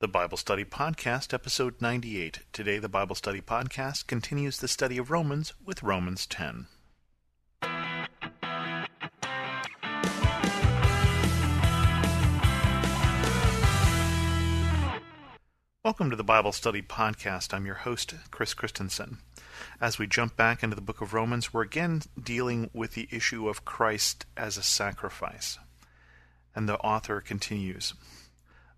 The Bible Study Podcast, episode 98. Today, the Bible Study Podcast continues the study of Romans with Romans 10. Welcome to the Bible Study Podcast. I'm your host, Chris Christensen. As we jump back into the book of Romans, we're again dealing with the issue of Christ as a sacrifice. And the author continues.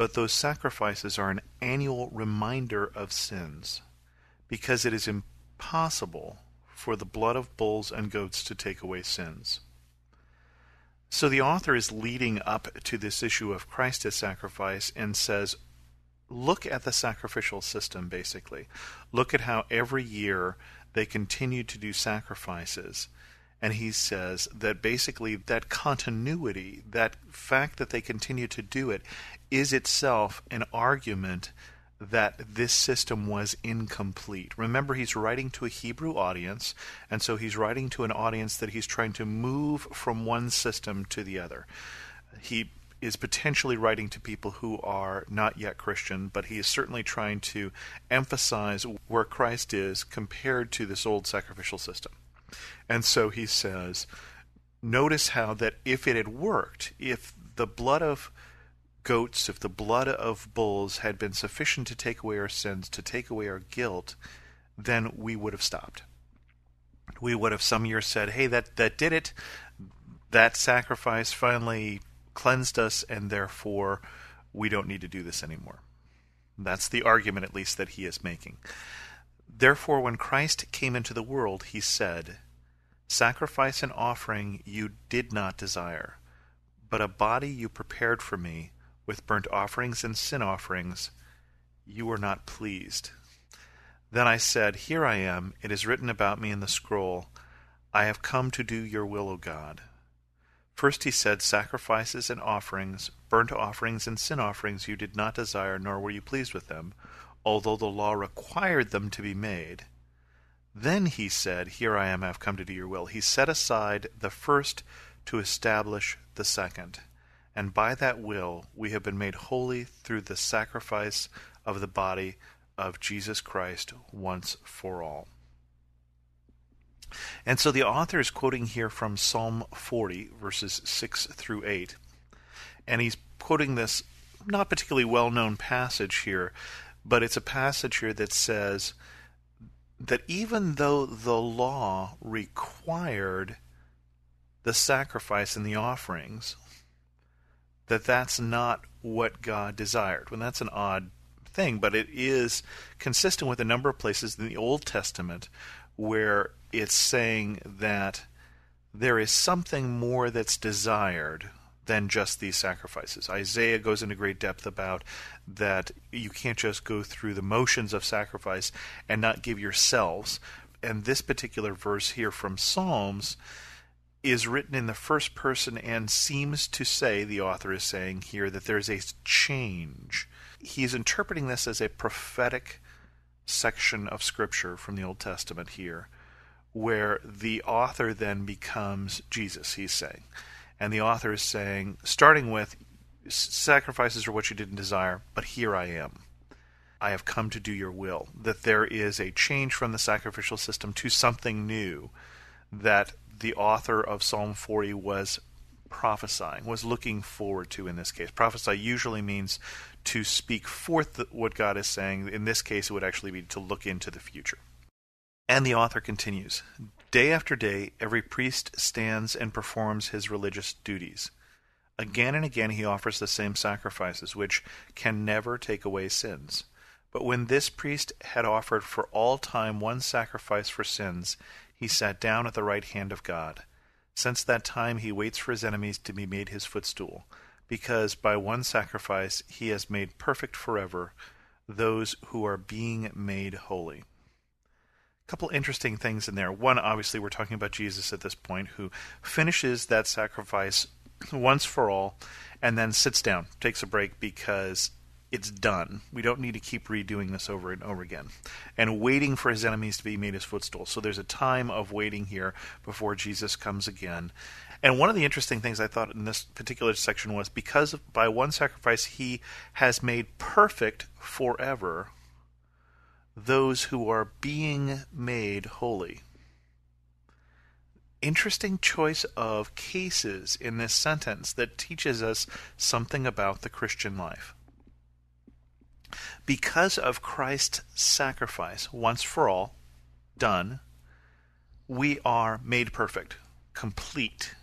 but those sacrifices are an annual reminder of sins, because it is impossible for the blood of bulls and goats to take away sins. So the author is leading up to this issue of Christ as sacrifice and says, look at the sacrificial system, basically. Look at how every year they continue to do sacrifices and he says that basically that continuity, that fact that they continue to do it, is itself an argument that this system was incomplete. Remember, he's writing to a Hebrew audience, and so he's writing to an audience that he's trying to move from one system to the other. He is potentially writing to people who are not yet Christian, but he is certainly trying to emphasize where Christ is compared to this old sacrificial system. And so he says, notice how that if it had worked, if the blood of goats, if the blood of bulls had been sufficient to take away our sins, to take away our guilt, then we would have stopped. We would have some years said, hey, that, that did it. That sacrifice finally cleansed us, and therefore we don't need to do this anymore. That's the argument, at least, that he is making. Therefore, when Christ came into the world, he said, Sacrifice and offering you did not desire, but a body you prepared for me, with burnt offerings and sin offerings, you were not pleased. Then I said, Here I am, it is written about me in the scroll, I have come to do your will, O God. First he said, Sacrifices and offerings, burnt offerings and sin offerings you did not desire, nor were you pleased with them although the law required them to be made. Then he said, Here I am, I have come to do your will. He set aside the first to establish the second. And by that will we have been made holy through the sacrifice of the body of Jesus Christ once for all. And so the author is quoting here from Psalm 40, verses 6 through 8. And he's quoting this not particularly well known passage here but it's a passage here that says that even though the law required the sacrifice and the offerings, that that's not what God desired. Well, that's an odd thing, but it is consistent with a number of places in the Old Testament where it's saying that there is something more that's desired than just these sacrifices. Isaiah goes into great depth about that you can't just go through the motions of sacrifice and not give yourselves. And this particular verse here from Psalms is written in the first person and seems to say, the author is saying here, that there's a change. He's interpreting this as a prophetic section of Scripture from the Old Testament here, where the author then becomes Jesus, he's saying. And the author is saying, starting with, sacrifices are what you didn't desire, but here I am. I have come to do your will. That there is a change from the sacrificial system to something new that the author of Psalm 40 was prophesying, was looking forward to in this case. Prophesy usually means to speak forth what God is saying. In this case, it would actually be to look into the future. And the author continues Day after day, every priest stands and performs his religious duties. Again and again, he offers the same sacrifices, which can never take away sins. But when this priest had offered for all time one sacrifice for sins, he sat down at the right hand of God. Since that time, he waits for his enemies to be made his footstool, because by one sacrifice he has made perfect forever those who are being made holy. Couple interesting things in there. One, obviously, we're talking about Jesus at this point, who finishes that sacrifice once for all and then sits down, takes a break because it's done. We don't need to keep redoing this over and over again. And waiting for his enemies to be made his footstool. So there's a time of waiting here before Jesus comes again. And one of the interesting things I thought in this particular section was because by one sacrifice he has made perfect forever those who are being made holy. Interesting choice of cases in this sentence that teaches us something about the Christian life. Because of Christ's sacrifice, once for all, done, we are made perfect, complete.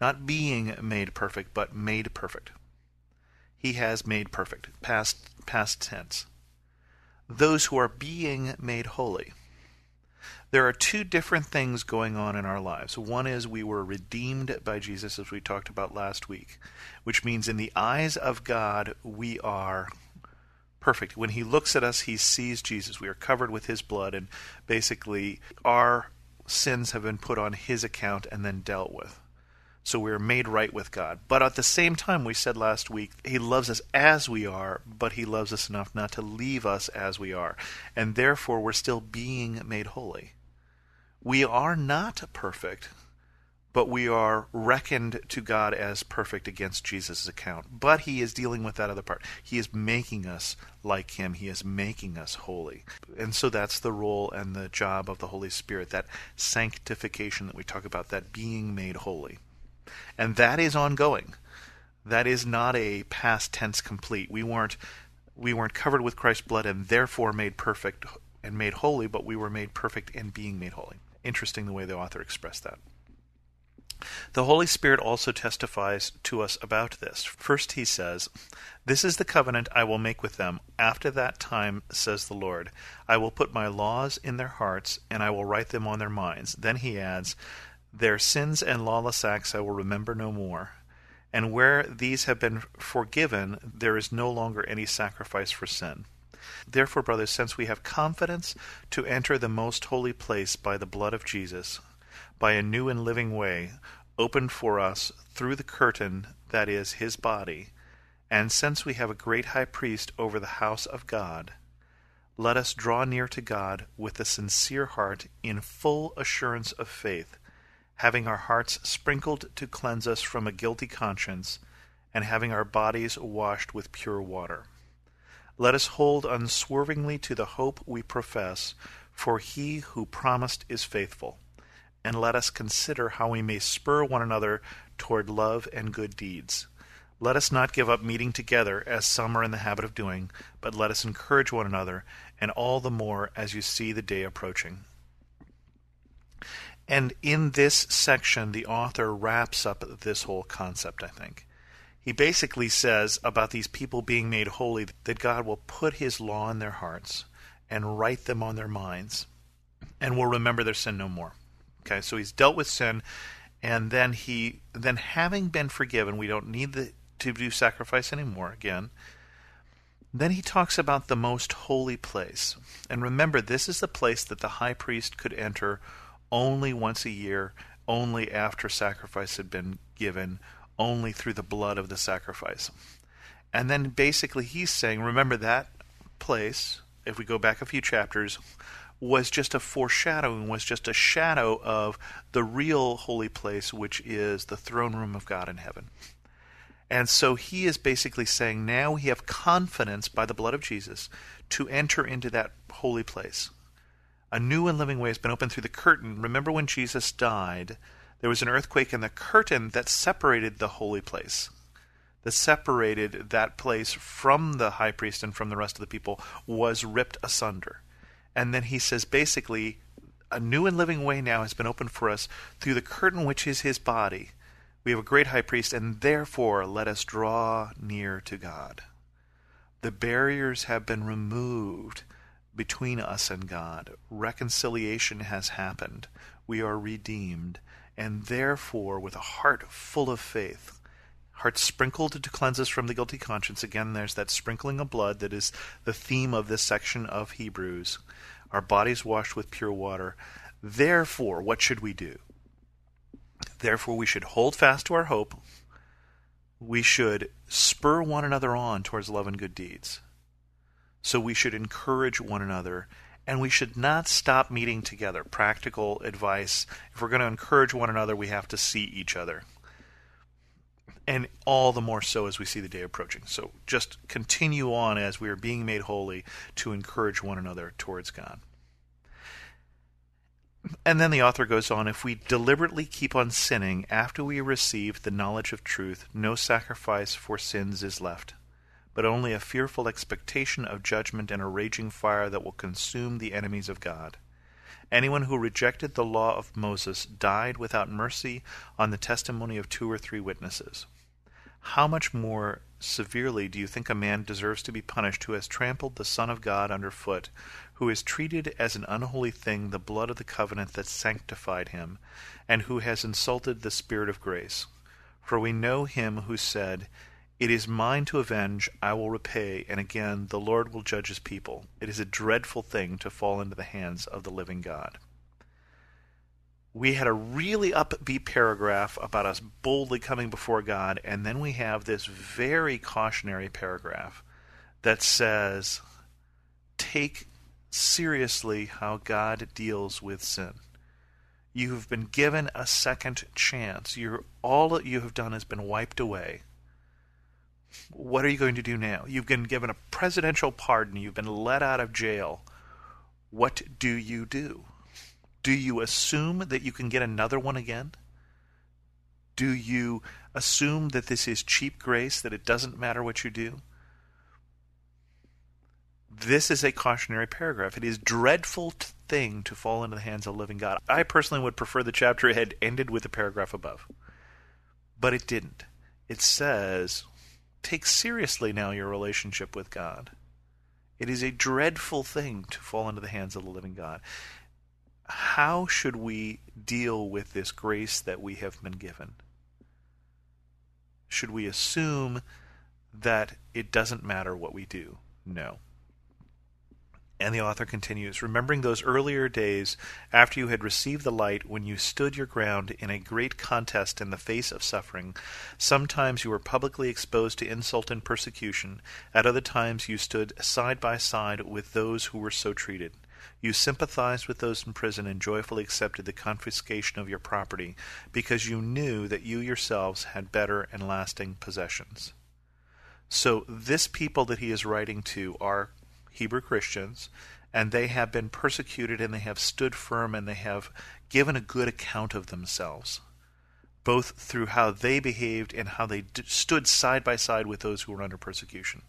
Not being made perfect, but made perfect. He has made perfect, past, past tense. Those who are being made holy. There are two different things going on in our lives. One is we were redeemed by Jesus, as we talked about last week, which means in the eyes of God, we are perfect. When he looks at us, he sees Jesus. We are covered with his blood, and basically our sins have been put on his account and then dealt with. So we are made right with God. But at the same time, we said last week, he loves us as we are, but he loves us enough not to leave us as we are. And therefore, we're still being made holy. We are not perfect, but we are reckoned to God as perfect against Jesus' account. But he is dealing with that other part. He is making us like him, he is making us holy. And so that's the role and the job of the Holy Spirit, that sanctification that we talk about, that being made holy. And that is ongoing. That is not a past tense complete. We weren't we weren't covered with Christ's blood and therefore made perfect and made holy, but we were made perfect and being made holy. Interesting the way the author expressed that. The Holy Spirit also testifies to us about this. First, he says, This is the covenant I will make with them. After that time, says the Lord, I will put my laws in their hearts, and I will write them on their minds. Then he adds, Their sins and lawless acts I will remember no more. And where these have been forgiven, there is no longer any sacrifice for sin. Therefore, brothers, since we have confidence to enter the most holy place by the blood of Jesus, by a new and living way opened for us through the curtain that is his body, and since we have a great high priest over the house of God, let us draw near to God with a sincere heart in full assurance of faith, having our hearts sprinkled to cleanse us from a guilty conscience, and having our bodies washed with pure water. Let us hold unswervingly to the hope we profess, for he who promised is faithful and let us consider how we may spur one another toward love and good deeds. Let us not give up meeting together, as some are in the habit of doing, but let us encourage one another, and all the more as you see the day approaching. And in this section, the author wraps up this whole concept, I think. He basically says about these people being made holy that God will put his law in their hearts and write them on their minds, and will remember their sin no more. Okay, so he's dealt with sin, and then he then having been forgiven, we don't need the, to do sacrifice anymore again. Then he talks about the most holy place. And remember, this is the place that the high priest could enter only once a year, only after sacrifice had been given, only through the blood of the sacrifice. And then basically he's saying, remember that place, if we go back a few chapters, was just a foreshadowing, was just a shadow of the real holy place, which is the throne room of God in heaven. And so he is basically saying now we have confidence by the blood of Jesus to enter into that holy place. A new and living way has been opened through the curtain. Remember when Jesus died, there was an earthquake, and the curtain that separated the holy place, that separated that place from the high priest and from the rest of the people, was ripped asunder. And then he says basically, a new and living way now has been opened for us through the curtain which is his body. We have a great high priest, and therefore let us draw near to God. The barriers have been removed between us and God. Reconciliation has happened. We are redeemed. And therefore, with a heart full of faith, hearts sprinkled to cleanse us from the guilty conscience. Again, there's that sprinkling of blood that is the theme of this section of Hebrews. Our bodies washed with pure water. Therefore, what should we do? Therefore, we should hold fast to our hope. We should spur one another on towards love and good deeds. So we should encourage one another and we should not stop meeting together. Practical advice if we're going to encourage one another, we have to see each other and all the more so as we see the day approaching. So just continue on as we are being made holy to encourage one another towards God. And then the author goes on if we deliberately keep on sinning after we receive the knowledge of truth, no sacrifice for sins is left, but only a fearful expectation of judgment and a raging fire that will consume the enemies of God. Anyone who rejected the law of Moses died without mercy on the testimony of two or three witnesses. How much more severely do you think a man deserves to be punished who has trampled the Son of God under foot, who has treated as an unholy thing the blood of the covenant that sanctified him, and who has insulted the Spirit of grace? For we know him who said, It is mine to avenge, I will repay, and again the Lord will judge his people. It is a dreadful thing to fall into the hands of the living God we had a really upbeat paragraph about us boldly coming before God, and then we have this very cautionary paragraph that says, Take seriously how God deals with sin. You have been given a second chance. You're, all that you have done has been wiped away. What are you going to do now? You've been given a presidential pardon. You've been let out of jail. What do you do? Do you assume that you can get another one again? Do you assume that this is cheap grace, that it doesn't matter what you do? This is a cautionary paragraph. It is dreadful thing to fall into the hands of the living God. I personally would prefer the chapter had ended with the paragraph above. But it didn't. It says, take seriously now your relationship with God. It is a dreadful thing to fall into the hands of the living God how should we deal with this grace that we have been given? Should we assume that it doesn't matter what we do? No. And the author continues Remembering those earlier days after you had received the light, when you stood your ground in a great contest in the face of suffering, sometimes you were publicly exposed to insult and persecution, at other times you stood side by side with those who were so treated. You sympathized with those in prison and joyfully accepted the confiscation of your property, because you knew that you yourselves had better and lasting possessions. So, this people that he is writing to are Hebrew Christians, and they have been persecuted and they have stood firm and they have given a good account of themselves, both through how they behaved and how they d- stood side by side with those who were under persecution.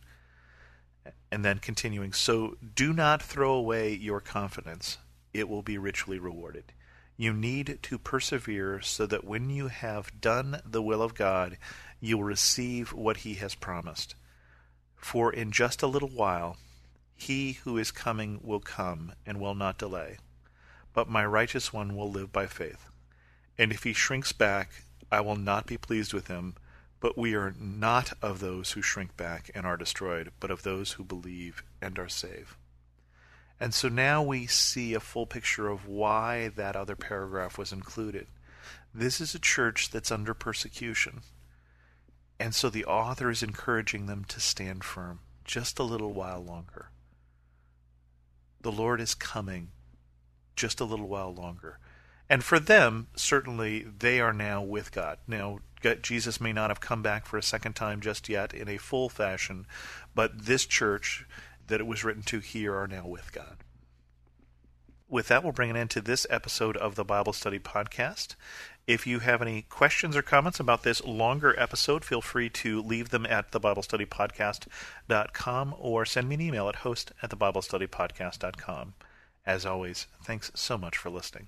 And then continuing, so do not throw away your confidence, it will be richly rewarded. You need to persevere so that when you have done the will of God, you will receive what He has promised. For in just a little while, He who is coming will come and will not delay. But my righteous one will live by faith. And if he shrinks back, I will not be pleased with him. But we are not of those who shrink back and are destroyed, but of those who believe and are saved. And so now we see a full picture of why that other paragraph was included. This is a church that's under persecution. And so the author is encouraging them to stand firm just a little while longer. The Lord is coming just a little while longer. And for them, certainly, they are now with God. Now, Jesus may not have come back for a second time just yet in a full fashion, but this church that it was written to here are now with God. With that, we'll bring an end to this episode of the Bible Study Podcast. If you have any questions or comments about this longer episode, feel free to leave them at thebiblestudypodcast.com or send me an email at host at thebiblestudypodcast.com. As always, thanks so much for listening.